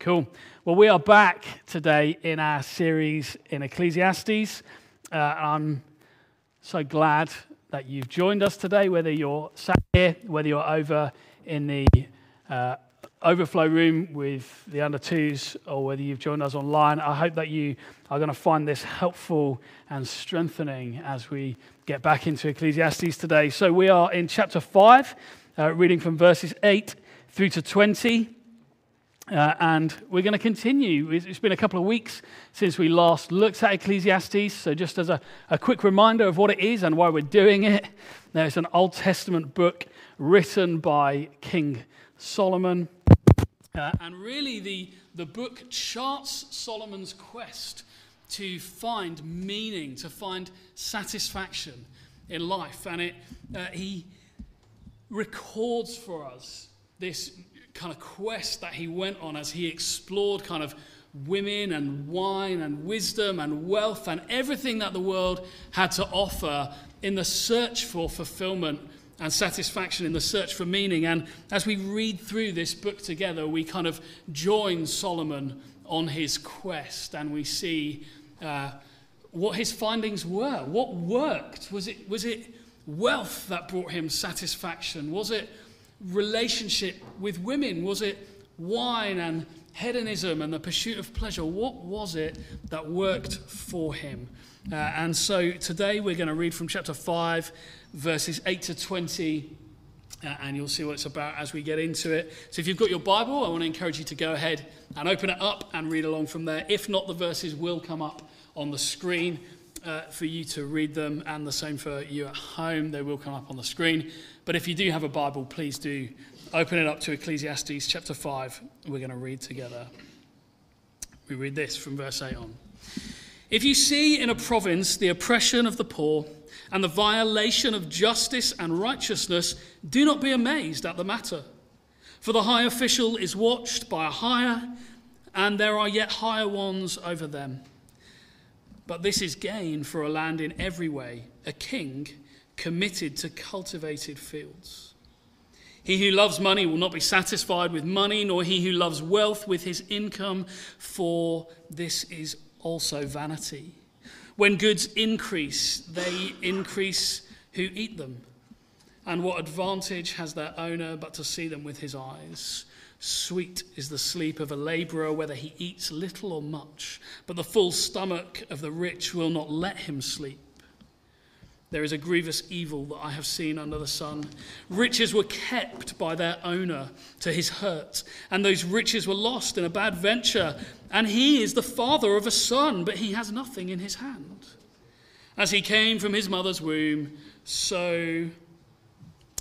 Cool. Well, we are back today in our series in Ecclesiastes. Uh, I'm so glad that you've joined us today, whether you're sat here, whether you're over in the uh, overflow room with the under twos, or whether you've joined us online. I hope that you are going to find this helpful and strengthening as we get back into Ecclesiastes today. So, we are in chapter 5, uh, reading from verses 8 through to 20. Uh, and we're going to continue. It's been a couple of weeks since we last looked at Ecclesiastes. So, just as a, a quick reminder of what it is and why we're doing it, there's an Old Testament book written by King Solomon. Uh, and really, the, the book charts Solomon's quest to find meaning, to find satisfaction in life. And it, uh, he records for us this kind of quest that he went on as he explored kind of women and wine and wisdom and wealth and everything that the world had to offer in the search for fulfillment and satisfaction, in the search for meaning. And as we read through this book together, we kind of join Solomon on his quest and we see uh, what his findings were. What worked? Was it, was it wealth that brought him satisfaction? Was it relationship with women? Was it wine and hedonism and the pursuit of pleasure? What was it that worked for him? Uh, and so today we're going to read from chapter 5, verses 8 to 20. Uh, and you'll see what it's about as we get into it. So, if you've got your Bible, I want to encourage you to go ahead and open it up and read along from there. If not, the verses will come up on the screen uh, for you to read them, and the same for you at home. They will come up on the screen. But if you do have a Bible, please do open it up to Ecclesiastes chapter 5. We're going to read together. We read this from verse 8 on. If you see in a province the oppression of the poor and the violation of justice and righteousness, do not be amazed at the matter. For the high official is watched by a higher, and there are yet higher ones over them. But this is gain for a land in every way, a king committed to cultivated fields. He who loves money will not be satisfied with money, nor he who loves wealth with his income, for this is also vanity. When goods increase, they increase who eat them. And what advantage has their owner but to see them with his eyes? Sweet is the sleep of a laborer, whether he eats little or much, but the full stomach of the rich will not let him sleep. There is a grievous evil that I have seen under the sun. Riches were kept by their owner to his hurt, and those riches were lost in a bad venture. And he is the father of a son, but he has nothing in his hand. As he came from his mother's womb, so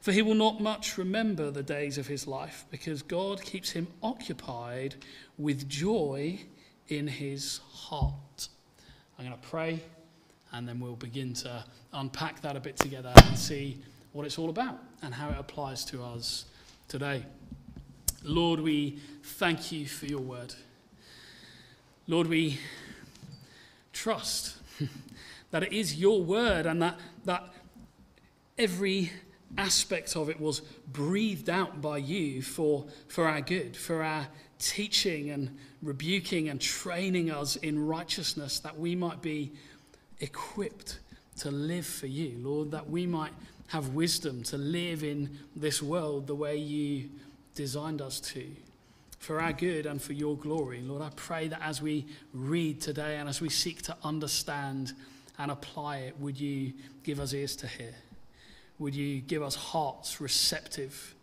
For he will not much remember the days of his life because God keeps him occupied with joy in his heart. I'm going to pray and then we'll begin to unpack that a bit together and see what it's all about and how it applies to us today. Lord, we thank you for your word. Lord, we trust that it is your word and that, that every aspect of it was breathed out by you for, for our good, for our teaching and rebuking and training us in righteousness, that we might be equipped to live for you, Lord, that we might have wisdom to live in this world the way you designed us to, for our good and for your glory. Lord, I pray that as we read today and as we seek to understand and apply it, would you give us ears to hear? Would you give us hearts receptive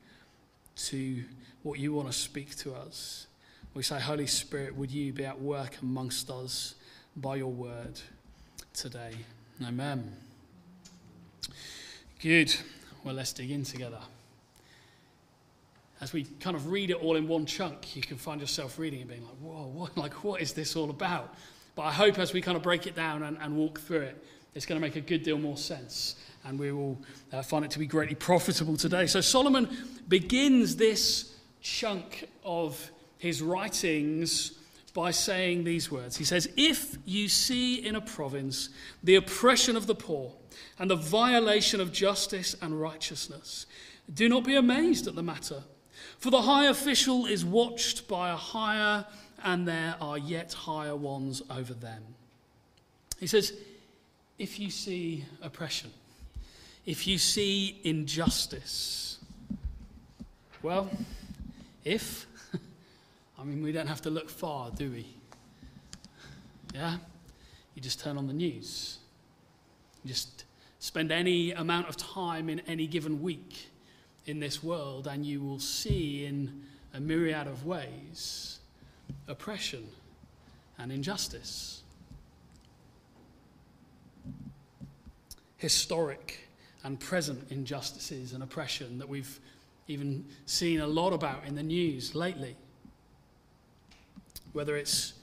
to what you want to speak to us? We say, Holy Spirit, would you be at work amongst us by your word today? Amen. Good. Well, let's dig in together. As we kind of read it all in one chunk, you can find yourself reading and being like, whoa, what, like, what is this all about? But I hope as we kind of break it down and, and walk through it, it's going to make a good deal more sense and we will uh, find it to be greatly profitable today. So Solomon begins this chunk of his writings by saying these words. He says, If you see in a province the oppression of the poor and the violation of justice and righteousness, do not be amazed at the matter. For the high official is watched by a higher, and there are yet higher ones over them. He says, If you see oppression, if you see injustice, well, if, I mean, we don't have to look far, do we? Yeah? You just turn on the news. You just spend any amount of time in any given week in this world, and you will see in a myriad of ways oppression and injustice. Historic and present injustices and oppression that we've even seen a lot about in the news lately. Whether it's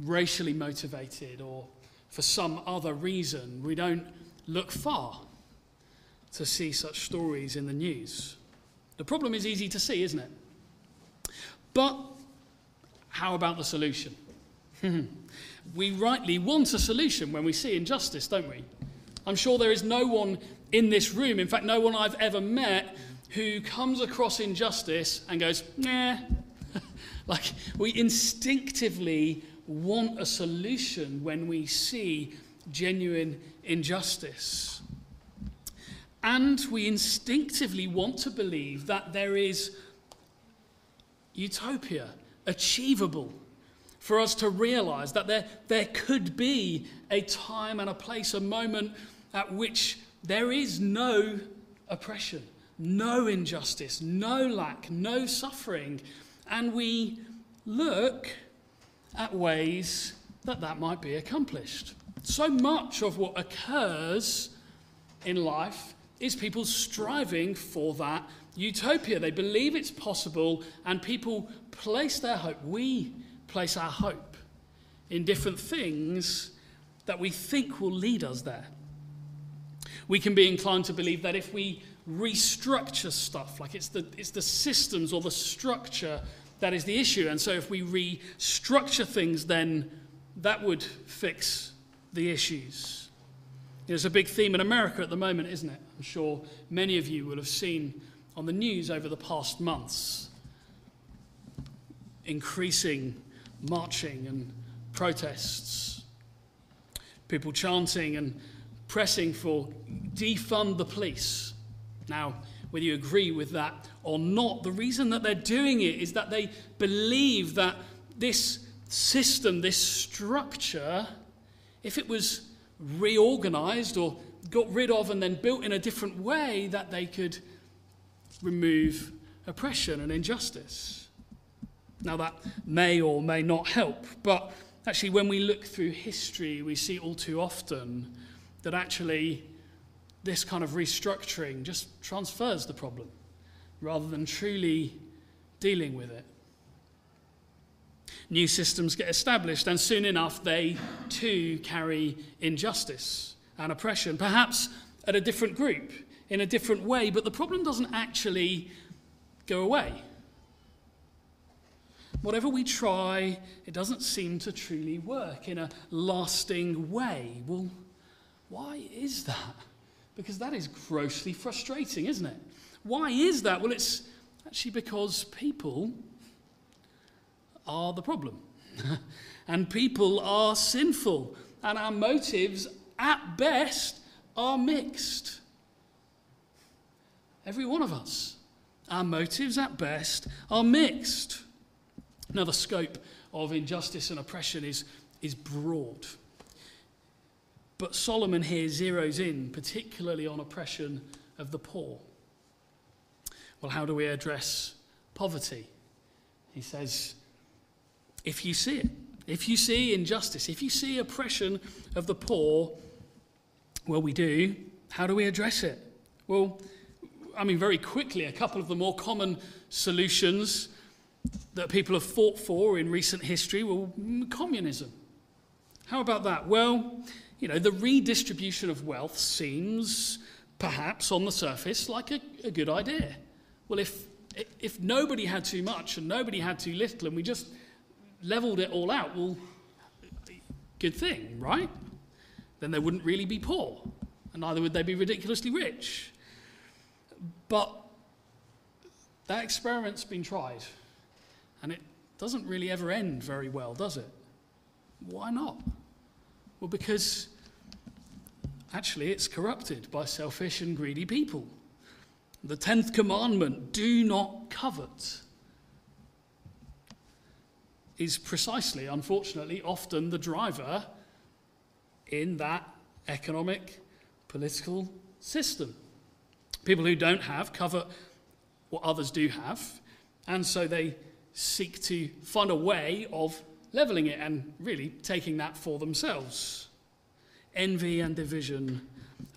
racially motivated or for some other reason, we don't look far to see such stories in the news. The problem is easy to see, isn't it? But how about the solution? we rightly want a solution when we see injustice, don't we? I'm sure there is no one in this room, in fact, no one I've ever met, who comes across injustice and goes, nah. like, we instinctively want a solution when we see genuine injustice. And we instinctively want to believe that there is utopia achievable for us to realize that there, there could be a time and a place, a moment at which there is no oppression no injustice, no lack, no suffering. And we look at ways that that might be accomplished. So much of what occurs in life is people striving for that utopia. They believe it's possible, and people place their hope. We place our hope in different things that we think will lead us there. We can be inclined to believe that if we restructure stuff. Like it's the, it's the systems or the structure that is the issue. And so if we restructure things, then that would fix the issues. There's a big theme in America at the moment, isn't it? I'm sure many of you will have seen on the news over the past months increasing marching and protests, people chanting and pressing for defund the police now, whether you agree with that or not, the reason that they're doing it is that they believe that this system, this structure, if it was reorganized or got rid of and then built in a different way, that they could remove oppression and injustice. Now, that may or may not help, but actually, when we look through history, we see all too often that actually this kind of restructuring just transfers the problem rather than truly dealing with it. New systems get established, and soon enough, they too carry injustice and oppression, perhaps at a different group, in a different way, but the problem doesn't actually go away. Whatever we try, it doesn't seem to truly work in a lasting way. Well, why is that? Because that is grossly frustrating, isn't it? Why is that? Well, it's actually because people are the problem. and people are sinful. And our motives, at best, are mixed. Every one of us. Our motives, at best, are mixed. Now, the scope of injustice and oppression is, is broad. But Solomon here zeroes in particularly on oppression of the poor. Well, how do we address poverty? He says, if you see it, if you see injustice, if you see oppression of the poor, well, we do. How do we address it? Well, I mean, very quickly, a couple of the more common solutions that people have fought for in recent history well, communism. How about that? Well, you know, the redistribution of wealth seems perhaps on the surface like a, a good idea. Well, if, if nobody had too much and nobody had too little and we just leveled it all out, well, good thing, right? Then they wouldn't really be poor, and neither would they be ridiculously rich. But that experiment's been tried, and it doesn't really ever end very well, does it? Why not? Well, because actually it's corrupted by selfish and greedy people. The 10th commandment, do not covet, is precisely, unfortunately, often the driver in that economic, political system. People who don't have covet what others do have, and so they seek to find a way of leveling it and really taking that for themselves. Envy and division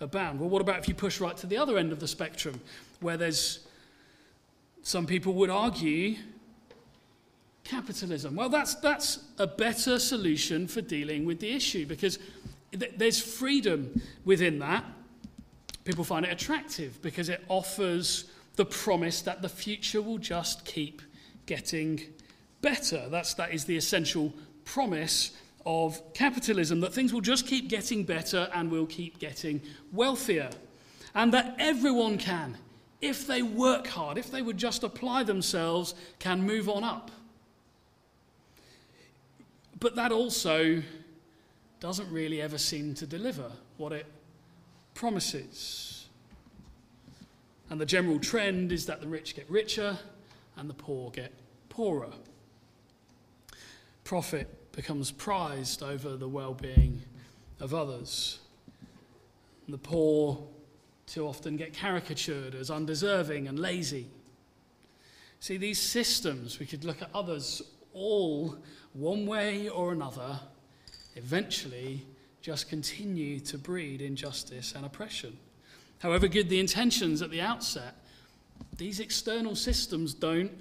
abound. Well, what about if you push right to the other end of the spectrum, where there's some people would argue capitalism? Well, that's, that's a better solution for dealing with the issue because th- there's freedom within that. People find it attractive because it offers the promise that the future will just keep getting better. That's, that is the essential promise of capitalism that things will just keep getting better and will keep getting wealthier. And that everyone can, if they work hard, if they would just apply themselves, can move on up. But that also doesn't really ever seem to deliver what it promises. And the general trend is that the rich get richer and the poor get poorer. Profit becomes prized over the well being of others. The poor too often get caricatured as undeserving and lazy. See, these systems, we could look at others all one way or another, eventually just continue to breed injustice and oppression. However good the intentions at the outset, these external systems don't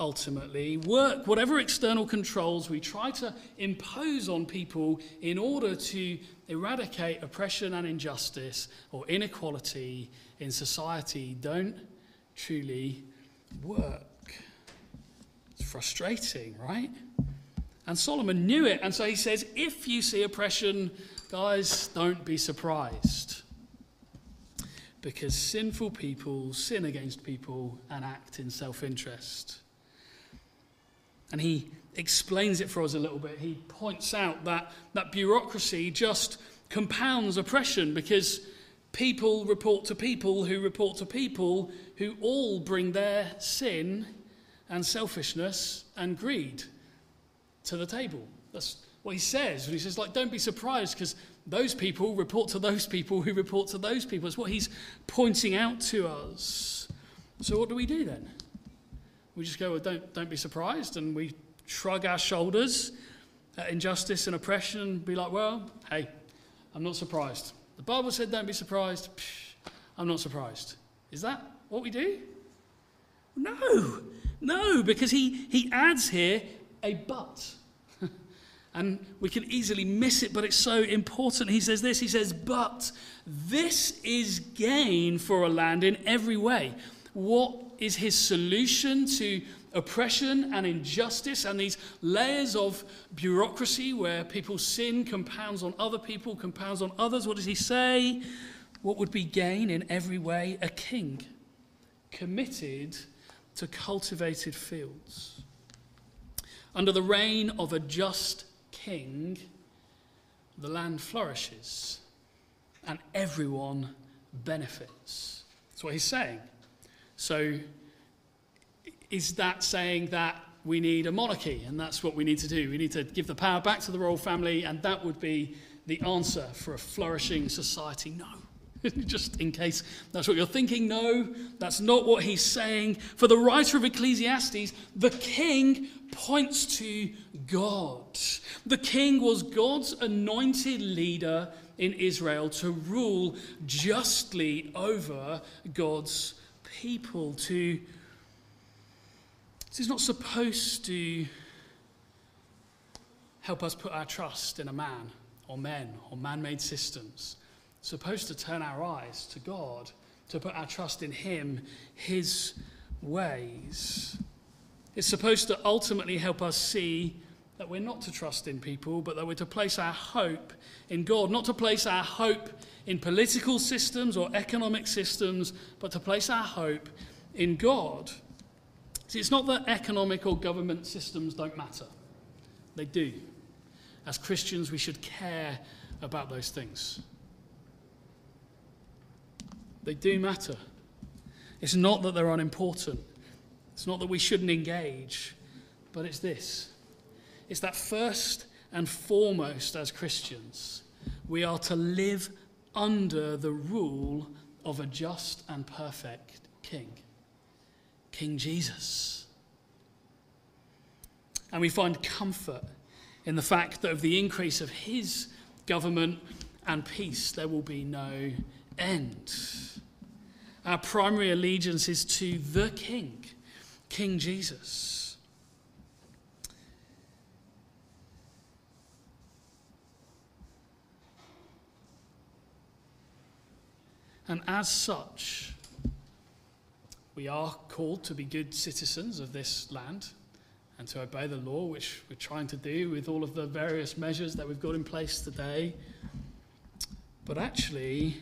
ultimately work. Whatever external controls we try to impose on people in order to eradicate oppression and injustice or inequality in society don't truly work. It's frustrating, right? And Solomon knew it. And so he says, if you see oppression, guys, don't be surprised. Because sinful people sin against people and act in self interest. And he explains it for us a little bit. He points out that, that bureaucracy just compounds oppression because people report to people who report to people who all bring their sin and selfishness and greed to the table. That's what he says. He says, like, don't be surprised because those people report to those people who report to those people. It's what he's pointing out to us. So what do we do then? We just go, well, don't, don't be surprised, and we shrug our shoulders at injustice and oppression and be like, well, hey, I'm not surprised. The Bible said don't be surprised. Psh, I'm not surprised. Is that what we do? No, no, because he, he adds here a but. and we can easily miss it, but it's so important. He says this He says, But this is gain for a land in every way. What is his solution to oppression and injustice and these layers of bureaucracy where people's sin compounds on other people, compounds on others. What does he say? What would be gain in every way? A king committed to cultivated fields. Under the reign of a just king, the land flourishes and everyone benefits. That's what he's saying. So, is that saying that we need a monarchy and that's what we need to do? We need to give the power back to the royal family, and that would be the answer for a flourishing society? No. Just in case that's what you're thinking, no, that's not what he's saying. For the writer of Ecclesiastes, the king points to God. The king was God's anointed leader in Israel to rule justly over God's people. To this is not supposed to help us put our trust in a man or men or man-made systems. It's supposed to turn our eyes to God, to put our trust in Him, His ways. It's supposed to ultimately help us see that we're not to trust in people, but that we're to place our hope in God, not to place our hope in political systems or economic systems, but to place our hope in God. See, it's not that economic or government systems don't matter, they do. As Christians, we should care about those things. They do matter. It's not that they're unimportant, it's not that we shouldn't engage, but it's this it's that first and foremost, as Christians, we are to live under the rule of a just and perfect King, King Jesus. And we find comfort in the fact that of the increase of his government and peace, there will be no end. Our primary allegiance is to the King, King Jesus. And as such, we are called to be good citizens of this land and to obey the law, which we're trying to do with all of the various measures that we've got in place today. But actually,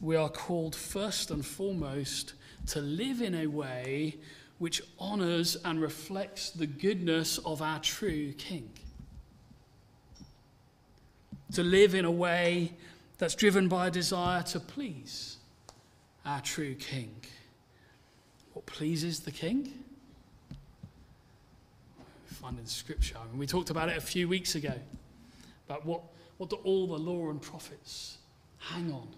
we are called first and foremost to live in a way which honours and reflects the goodness of our true King. To live in a way that's driven by a desire to please our true King. What pleases the King? We find in Scripture. I mean, we talked about it a few weeks ago. But what, what do all the law and prophets hang on?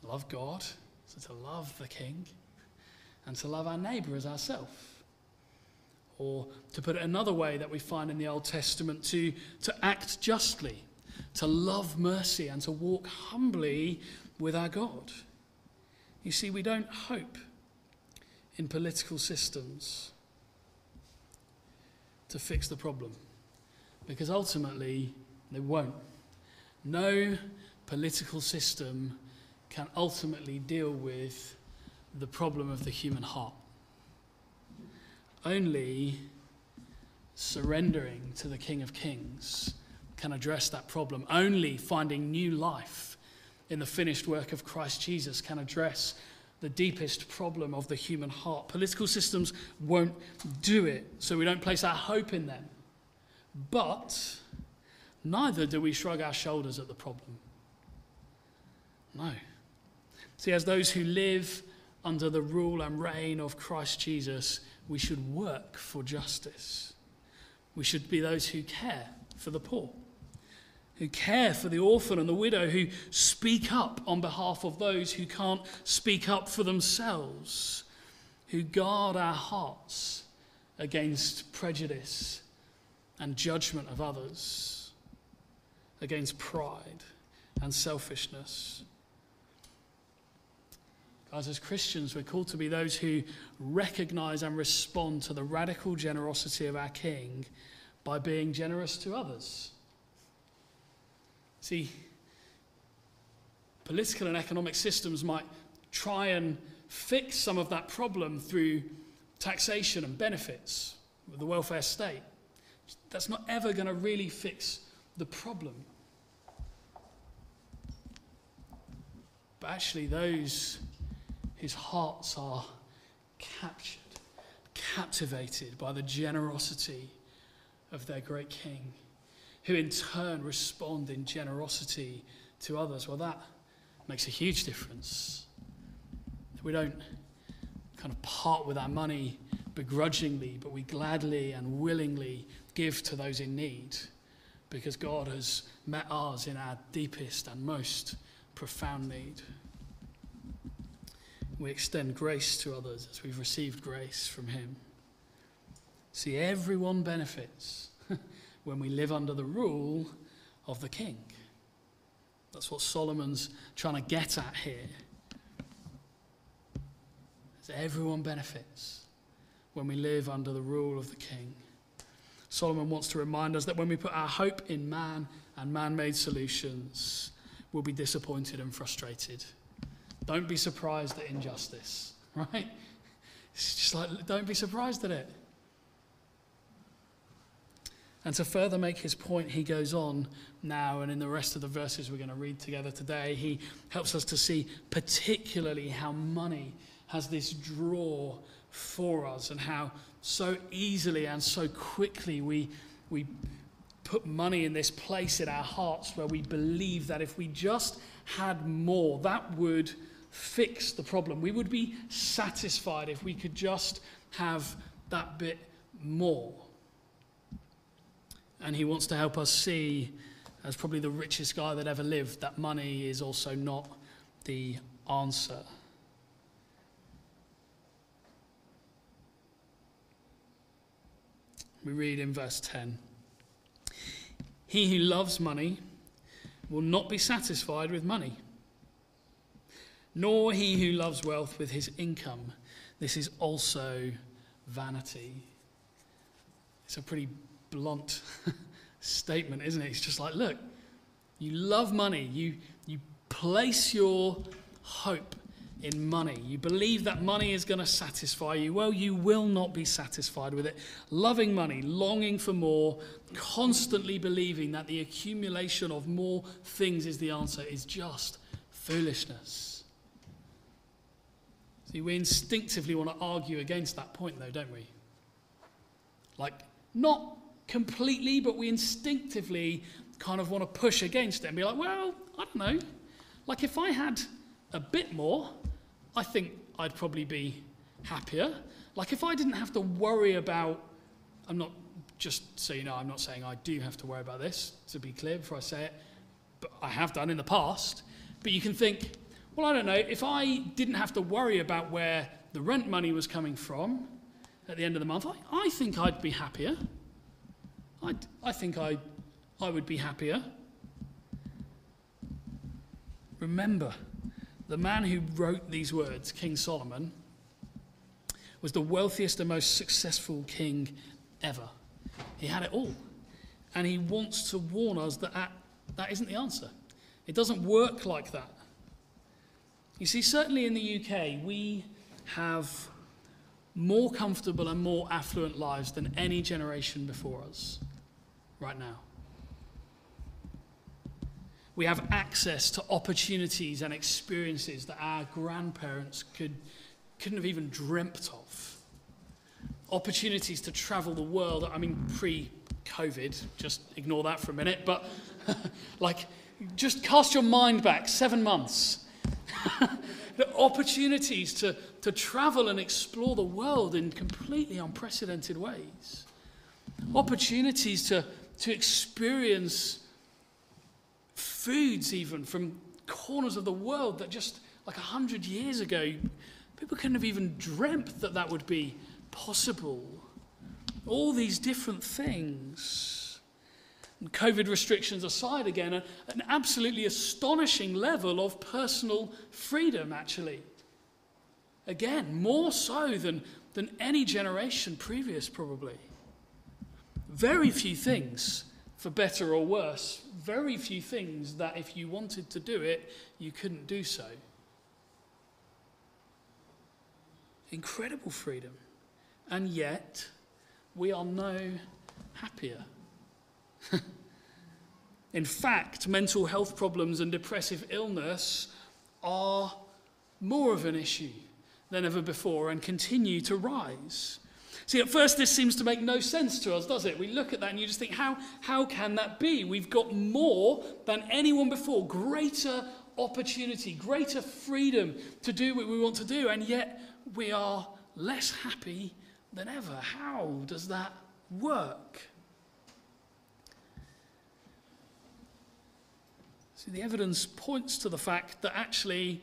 To love God, so to love the King, and to love our neighbour as ourselves. Or to put it another way that we find in the Old Testament, to, to act justly, to love mercy, and to walk humbly with our God. You see, we don't hope in political systems to fix the problem because ultimately they won't. No political system can ultimately deal with the problem of the human heart. Only surrendering to the King of Kings can address that problem. Only finding new life in the finished work of Christ Jesus can address the deepest problem of the human heart. Political systems won't do it, so we don't place our hope in them. But neither do we shrug our shoulders at the problem. No. See, as those who live under the rule and reign of Christ Jesus, we should work for justice. We should be those who care for the poor who care for the orphan and the widow, who speak up on behalf of those who can't speak up for themselves, who guard our hearts against prejudice and judgment of others, against pride and selfishness. Guys, as Christians, we're called to be those who recognize and respond to the radical generosity of our King by being generous to others See, political and economic systems might try and fix some of that problem through taxation and benefits with the welfare state. That's not ever going to really fix the problem. But actually, those whose hearts are captured, captivated by the generosity of their great king, who in turn respond in generosity to others. Well, that makes a huge difference. We don't kind of part with our money begrudgingly, but we gladly and willingly give to those in need because God has met ours in our deepest and most profound need. We extend grace to others as we've received grace from Him. See, everyone benefits when we live under the rule of the King. That's what Solomon's trying to get at here. Everyone benefits when we live under the rule of the King. Solomon wants to remind us that when we put our hope in man and man made solutions, we'll be disappointed and frustrated. Don't be surprised at injustice, right? It's just like, don't be surprised at it. And to further make his point, he goes on now, and in the rest of the verses we're going to read together today, he helps us to see particularly how money has this draw for us and how so easily and so quickly we, we put money in this place in our hearts where we believe that if we just had more, that would fix the problem. We would be satisfied if we could just have that bit more. And he wants to help us see, as probably the richest guy that ever lived, that money is also not the answer. We read in verse 10 He who loves money will not be satisfied with money, nor he who loves wealth with his income. This is also vanity. It's a pretty blunt statement, isn't it? It's just like, look, you love money, you, you place your hope in money. You believe that money is going to satisfy you. Well, you will not be satisfied with it. Loving money, longing for more, constantly believing that the accumulation of more things is the answer is just foolishness. See, we instinctively want to argue against that point, though, don't we? Like, not completely, but we instinctively kind of want to push against it and be like, well, I don't know. Like, if I had a bit more, I think I'd probably be happier. Like if I didn't have to worry about, I'm not, just so you know, I'm not saying I do have to worry about this, to be clear before I say it, but I have done in the past. But you can think, well, I don't know, if I didn't have to worry about where the rent money was coming from at the end of the month, I, I think I'd be happier. I'd, I think I, I would be happier. Remember, the man who wrote these words, King Solomon, was the wealthiest and most successful king ever. He had it all. And he wants to warn us that that, that isn't the answer. It doesn't work like that. You see, certainly in the UK, we have more comfortable and more affluent lives than any generation before us right now. We have access to opportunities and experiences that our grandparents could, couldn't have even dreamt of. Opportunities to travel the world. I mean, pre COVID, just ignore that for a minute, but like, just cast your mind back seven months. the opportunities to, to travel and explore the world in completely unprecedented ways. Opportunities to, to experience foods, even from corners of the world that just like a hundred years ago, people couldn't have even dreamt that that would be possible. All these different things. And COVID restrictions aside, again, an absolutely astonishing level of personal freedom, actually. Again, more so than, than any generation previous, probably. Very few things for better or worse, very few things that if you wanted to do it, you couldn't do so. Incredible freedom. And yet, we are no happier. In fact, mental health problems and depressive illness are more of an issue than ever before and continue to rise. See, at first, this seems to make no sense to us, does it? We look at that and you just think, how, how can that be? We've got more than anyone before, greater opportunity, greater freedom to do what we want to do, and yet we are less happy than ever. How does that work? See, the evidence points to the fact that actually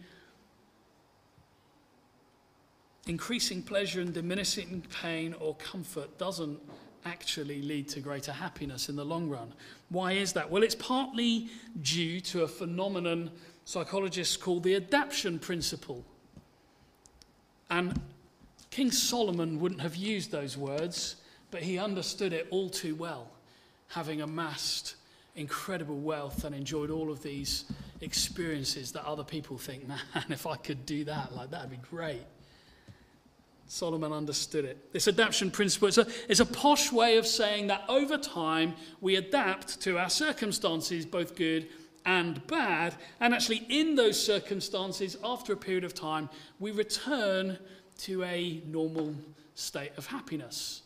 increasing pleasure and diminishing pain or comfort doesn't actually lead to greater happiness in the long run. Why is that? Well, it's partly due to a phenomenon psychologists call the adaptation principle. And King Solomon wouldn't have used those words, but he understood it all too well, having amassed incredible wealth and enjoyed all of these experiences that other people think, man, if I could do that, like that'd be great. Solomon understood it. This adaptation principle is a, is a posh way of saying that over time we adapt to our circumstances, both good and bad. And actually, in those circumstances, after a period of time, we return to a normal state of happiness.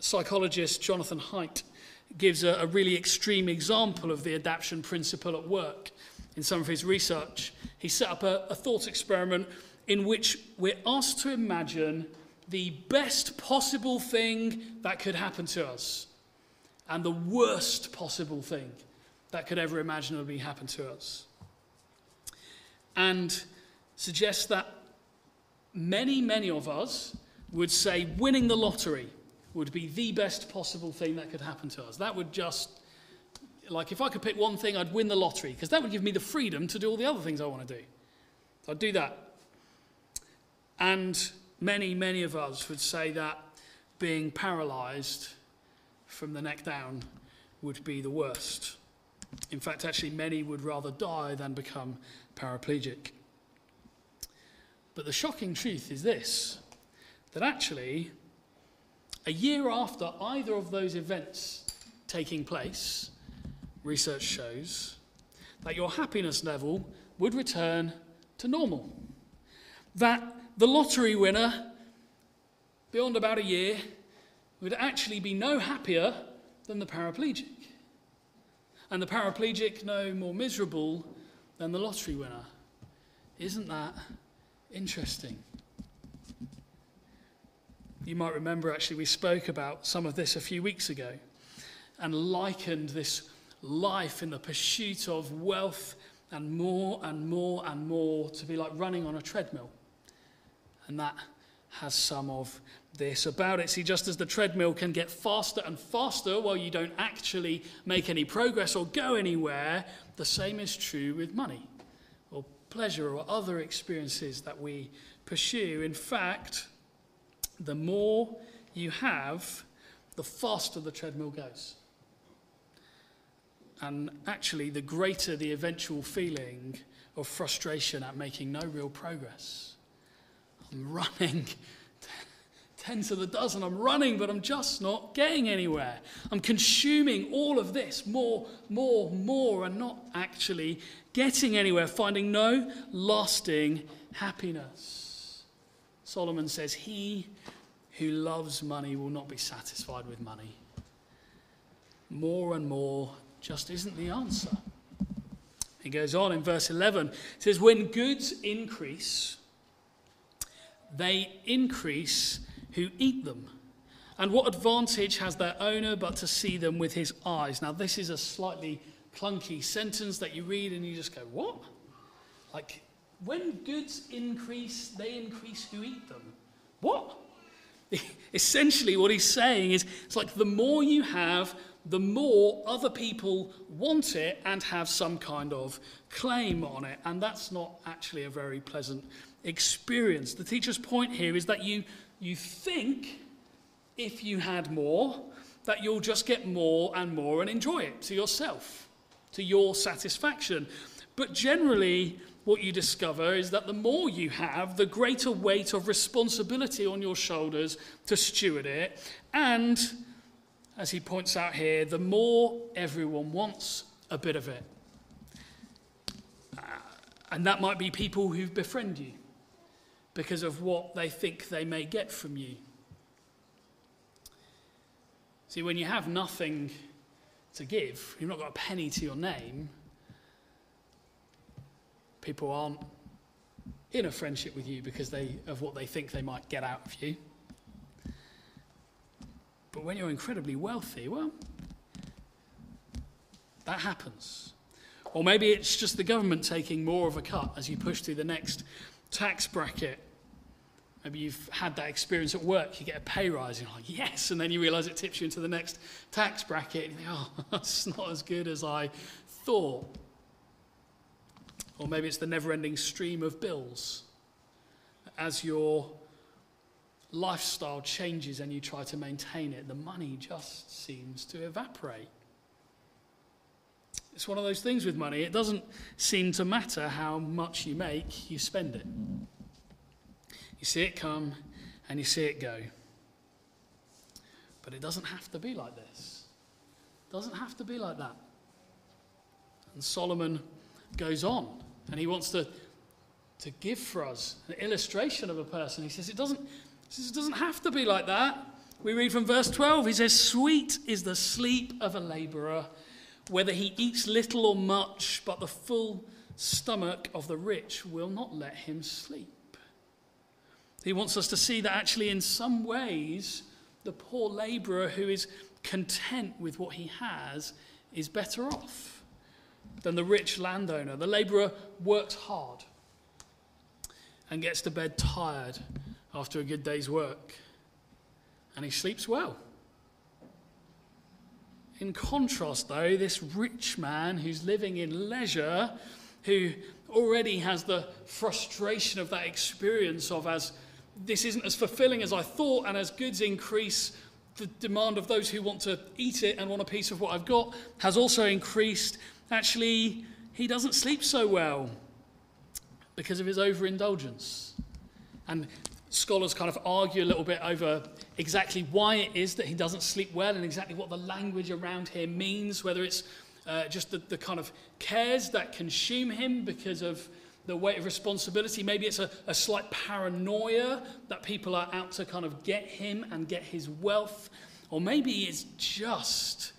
Psychologist Jonathan Haidt gives a, a really extreme example of the adaptation principle at work in some of his research. He set up a, a thought experiment in which we're asked to imagine the best possible thing that could happen to us and the worst possible thing that could ever imaginably happen to us. And suggests that many, many of us would say winning the lottery would be the best possible thing that could happen to us. That would just, like, if I could pick one thing, I'd win the lottery, because that would give me the freedom to do all the other things I want to do. I'd do that. And many, many of us would say that being paralyzed from the neck down would be the worst. In fact, actually, many would rather die than become paraplegic. But the shocking truth is this that actually, a year after either of those events taking place, research shows that your happiness level would return to normal. That the lottery winner, beyond about a year, would actually be no happier than the paraplegic. And the paraplegic no more miserable than the lottery winner. Isn't that interesting? You might remember actually, we spoke about some of this a few weeks ago and likened this life in the pursuit of wealth and more and more and more to be like running on a treadmill. And that has some of this about it. See, just as the treadmill can get faster and faster while you don't actually make any progress or go anywhere, the same is true with money or pleasure or other experiences that we pursue. In fact, the more you have, the faster the treadmill goes. And actually, the greater the eventual feeling of frustration at making no real progress. I'm running. Ten to the dozen. I'm running, but I'm just not getting anywhere. I'm consuming all of this more, more, more, and not actually getting anywhere, finding no lasting happiness. Solomon says, He who loves money will not be satisfied with money. More and more just isn't the answer. He goes on in verse 11. It says, When goods increase, they increase who eat them. And what advantage has their owner but to see them with his eyes? Now, this is a slightly clunky sentence that you read and you just go, What? Like, when goods increase, they increase who eat them. What? Essentially, what he's saying is it's like the more you have, the more other people want it and have some kind of claim on it. And that's not actually a very pleasant experience. The teacher's point here is that you, you think if you had more, that you'll just get more and more and enjoy it to yourself, to your satisfaction. But generally, what you discover is that the more you have, the greater weight of responsibility on your shoulders to steward it. And, as he points out here, the more everyone wants a bit of it. Uh, and that might be people who befriend you because of what they think they may get from you. See, when you have nothing to give, you've not got a penny to your name, people aren't in a friendship with you because they, of what they think they might get out of you. But when you're incredibly wealthy, well, That happens. Or maybe it's just the government taking more of a cut as you push through the next tax bracket. Maybe you've had that experience at work. You get a pay rise, and you're like, yes, and then you realize it tips you into the next tax bracket, and you think, oh, that's not as good as I thought. Or maybe it's the never ending stream of bills. As your lifestyle changes and you try to maintain it, the money just seems to evaporate. It's one of those things with money. It doesn't seem to matter how much you make, you spend it. You see it come and you see it go. But it doesn't have to be like this. It doesn't have to be like that. And Solomon goes on and he wants to, to give for us an illustration of a person. He says it doesn't, says it doesn't have to be like that. We read from verse 12. He says, Sweet is the sleep of a laborer whether he eats little or much, but the full stomach of the rich will not let him sleep. He wants us to see that actually, in some ways, the poor laborer who is content with what he has is better off than the rich landowner. The laborer works hard and gets to bed tired after a good day's work, and he sleeps well. In contrast, though, this rich man who's living in leisure, who already has the frustration of that experience of as this isn't as fulfilling as I thought, and as goods increase, the demand of those who want to eat it and want a piece of what I've got has also increased. Actually, he doesn't sleep so well because of his overindulgence. And scholars kind of argue a little bit over exactly why it is that he doesn't sleep well and exactly what the language around here means, whether it's uh, just the, the kind of cares that consume him because of the weight of responsibility. Maybe it's a, a slight paranoia that people are out to kind of get him and get his wealth. Or maybe it's just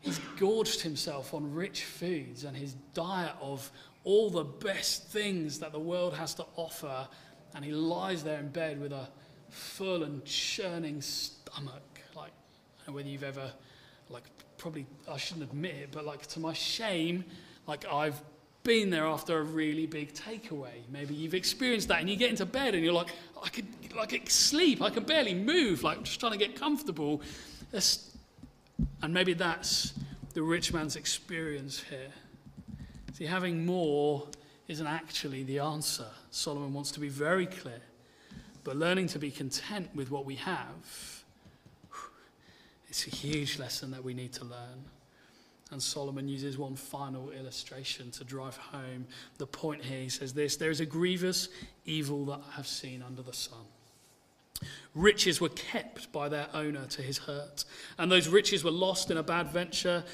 he's gorged himself on rich foods and his diet of all the best things that the world has to offer. And he lies there in bed with a full and churning stomach. Like, I don't know whether you've ever, like, probably, I shouldn't admit it, but like, to my shame, like, I've been there after a really big takeaway. Maybe you've experienced that and you get into bed and you're like, I could, like, sleep. I can barely move. Like, I'm just trying to get comfortable. and maybe that's the rich man's experience here. See, having more isn't actually the answer. Solomon wants to be very clear. But learning to be content with what we have, it's a huge lesson that we need to learn. And Solomon uses one final illustration to drive home the point here. He says this There is a grievous evil that I have seen under the sun. Riches were kept by their owner to his hurt, and those riches were lost in a bad venture.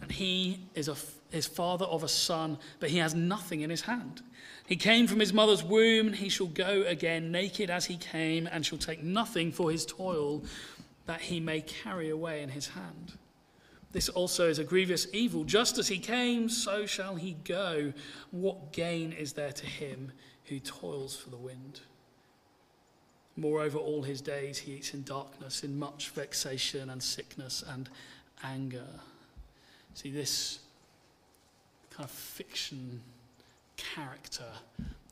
And he is a, his father of a son, but he has nothing in his hand. He came from his mother's womb, and he shall go again naked as he came, and shall take nothing for his toil that he may carry away in his hand. This also is a grievous evil. Just as he came, so shall he go. What gain is there to him who toils for the wind? Moreover, all his days he eats in darkness, in much vexation and sickness and anger. See, this kind of fiction character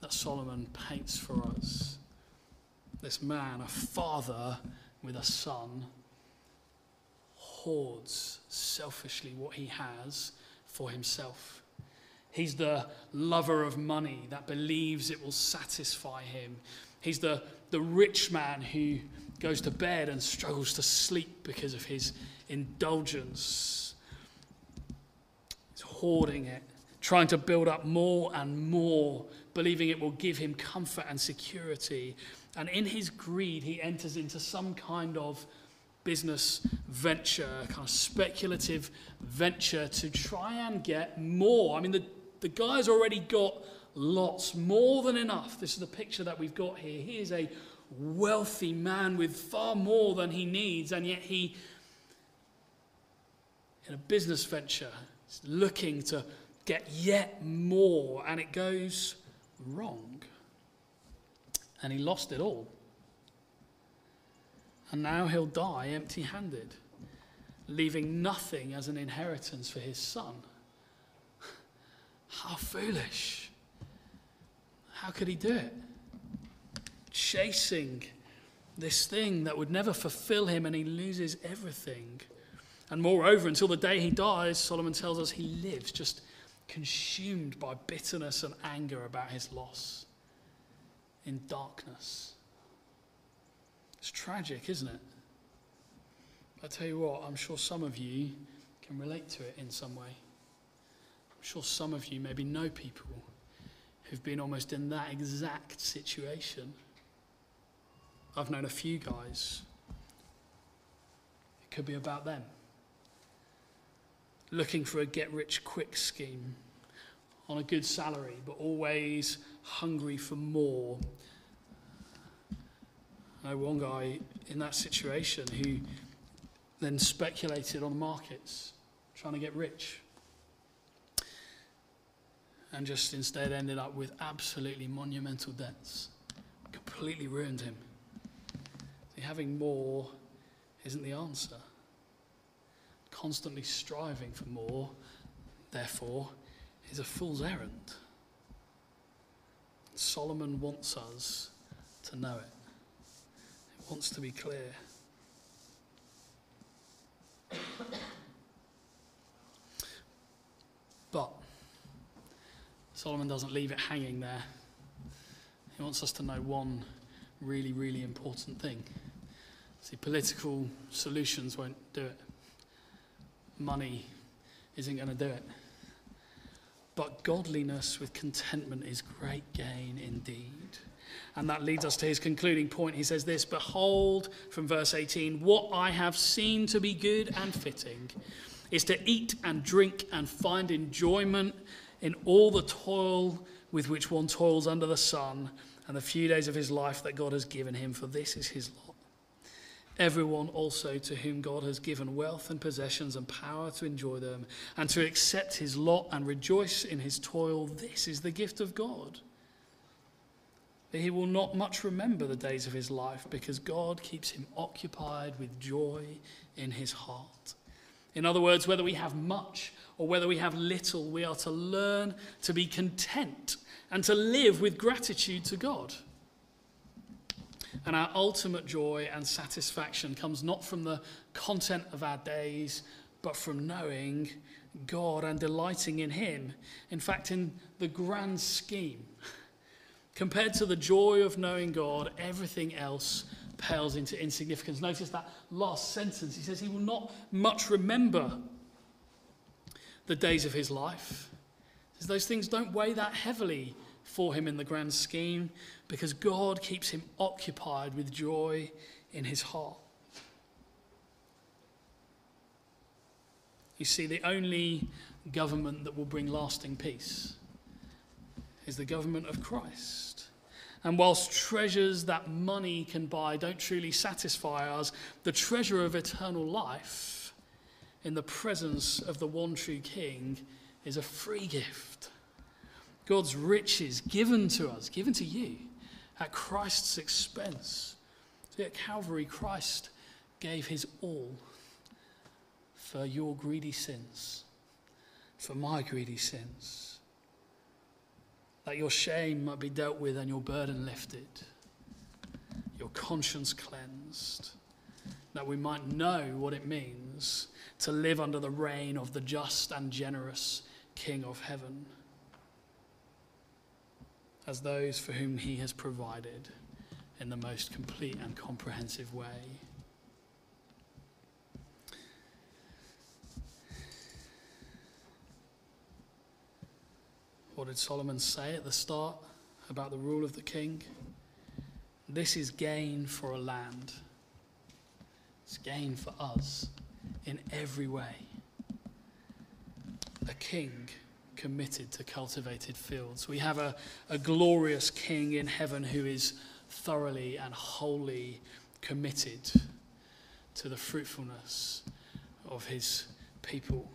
that Solomon paints for us. This man, a father with a son, hoards selfishly what he has for himself. He's the lover of money that believes it will satisfy him. He's the, the rich man who goes to bed and struggles to sleep because of his indulgence. Hoarding it trying to build up more and more, believing it will give him comfort and security. And in his greed, he enters into some kind of business venture, kind of speculative venture to try and get more. I mean, the, the guy's already got lots, more than enough. This is the picture that we've got here. He is a wealthy man with far more than he needs, and yet he, in a business venture, is looking to get yet more, and it goes wrong. And he lost it all. And now he'll die empty handed. leaving nothing as an inheritance for his son. How foolish. How could he do it? Chasing this thing that would never fulfill him and he loses everything. And moreover, until the day he dies, Solomon tells us he lives just consumed by bitterness and anger about his loss in darkness. It's tragic, isn't it? I tell you what, I'm sure some of you can relate to it in some way. I'm sure some of you maybe know people who've been almost in that exact situation. I've known a few guys. It could be about them. Looking for a get rich quick scheme on a good salary, but always hungry for more. I know one guy in that situation who then speculated on the markets, trying to get rich. And just instead ended up with absolutely monumental debts. Completely ruined him. Having more isn't the answer. Constantly striving for more, therefore, is a fool's errand. Solomon wants us to know it, he wants to be clear. But Solomon doesn't leave it hanging there. He wants us to know one really, really important thing. See, political solutions won't do it, money isn't going to do it. But godliness with contentment is great gain indeed. And that leads us to his concluding point. He says this Behold, from verse 18, what I have seen to be good and fitting is to eat and drink and find enjoyment in all the toil with which one toils under the sun and the few days of his life that God has given him, for this is his lot. Everyone also to whom God has given wealth and possessions and power to enjoy them and to accept his lot and rejoice in his toil, this is the gift of God that he will not much remember the days of his life because God keeps him occupied with joy in his heart. In other words, whether we have much or whether we have little, we are to learn to be content and to live with gratitude to God. And our ultimate joy and satisfaction comes not from the content of our days, but from knowing God and delighting in Him. In fact, in the grand scheme, Compared to the joy of knowing God, everything else pales into insignificance. Notice that last sentence. He says he will not much remember the days of his life. Those things don't weigh that heavily for him in the grand scheme because God keeps him occupied with joy in his heart. You see, the only government that will bring lasting peace is the government of Christ. And whilst treasures that money can buy don't truly satisfy us, the treasure of eternal life in the presence of the one true King is a free gift. God's riches given to us, given to you at Christ's expense. See, at Calvary, Christ gave his all for your greedy sins, for my greedy sins that your shame might be dealt with and your burden lifted, your conscience cleansed, that we might know what it means to live under the reign of the just and generous King of heaven, as those for whom he has provided in the most complete and comprehensive way. What did Solomon say at the start about the rule of the king? This is gain for a land. It's gain for us in every way. A king committed to cultivated fields. We have a, a glorious king in heaven who is thoroughly and wholly committed to the fruitfulness of his people.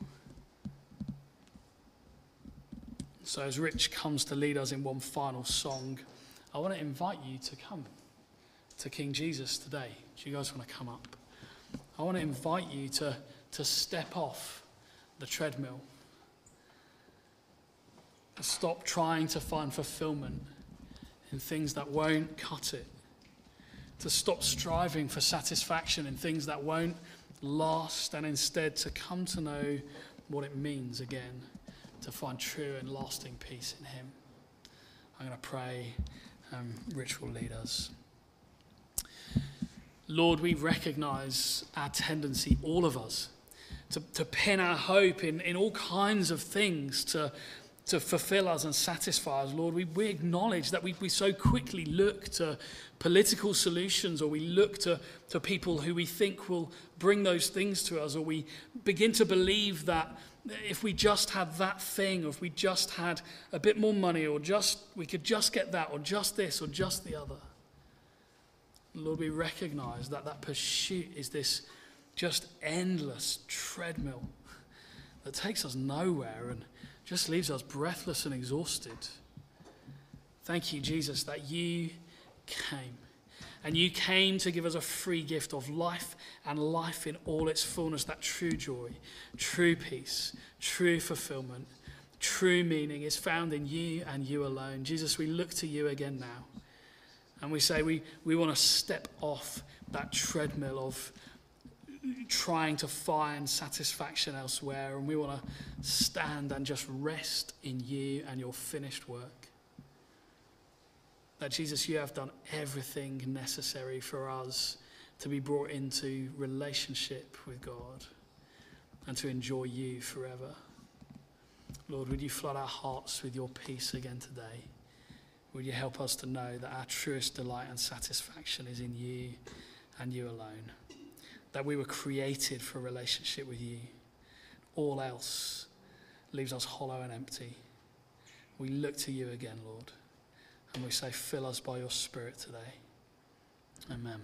So, as Rich comes to lead us in one final song, I want to invite you to come to King Jesus today. Do you guys want to come up? I want to invite you to, to step off the treadmill, to stop trying to find fulfillment in things that won't cut it, to stop striving for satisfaction in things that won't last, and instead to come to know what it means again to find true and lasting peace in Him. I'm going to pray. Um, Rich will lead us. Lord, we recognize our tendency, all of us, to, to pin our hope in, in all kinds of things to, to fulfill us and satisfy us. Lord, we, we acknowledge that we, we so quickly look to political solutions or we look to, to people who we think will bring those things to us, or we begin to believe that if we just had that thing, or if we just had a bit more money, or just we could just get that, or just this, or just the other. Lord, we recognize that that pursuit is this just endless treadmill that takes us nowhere and just leaves us breathless and exhausted. Thank you, Jesus, that you came. And you came to give us a free gift of life and life in all its fullness that true joy, true peace, true fulfillment, true meaning is found in you and you alone. Jesus, we look to you again now. And we say we, we want to step off that treadmill of trying to find satisfaction elsewhere. And we want to stand and just rest in you and your finished work. That Jesus, you have done everything necessary for us to be brought into relationship with God and to enjoy you forever. Lord, would you flood our hearts with your peace again today? Would you help us to know that our truest delight and satisfaction is in you and you alone? That we were created for a relationship with you. All else leaves us hollow and empty. We look to you again, Lord, and we say, fill us by your Spirit today. Amen.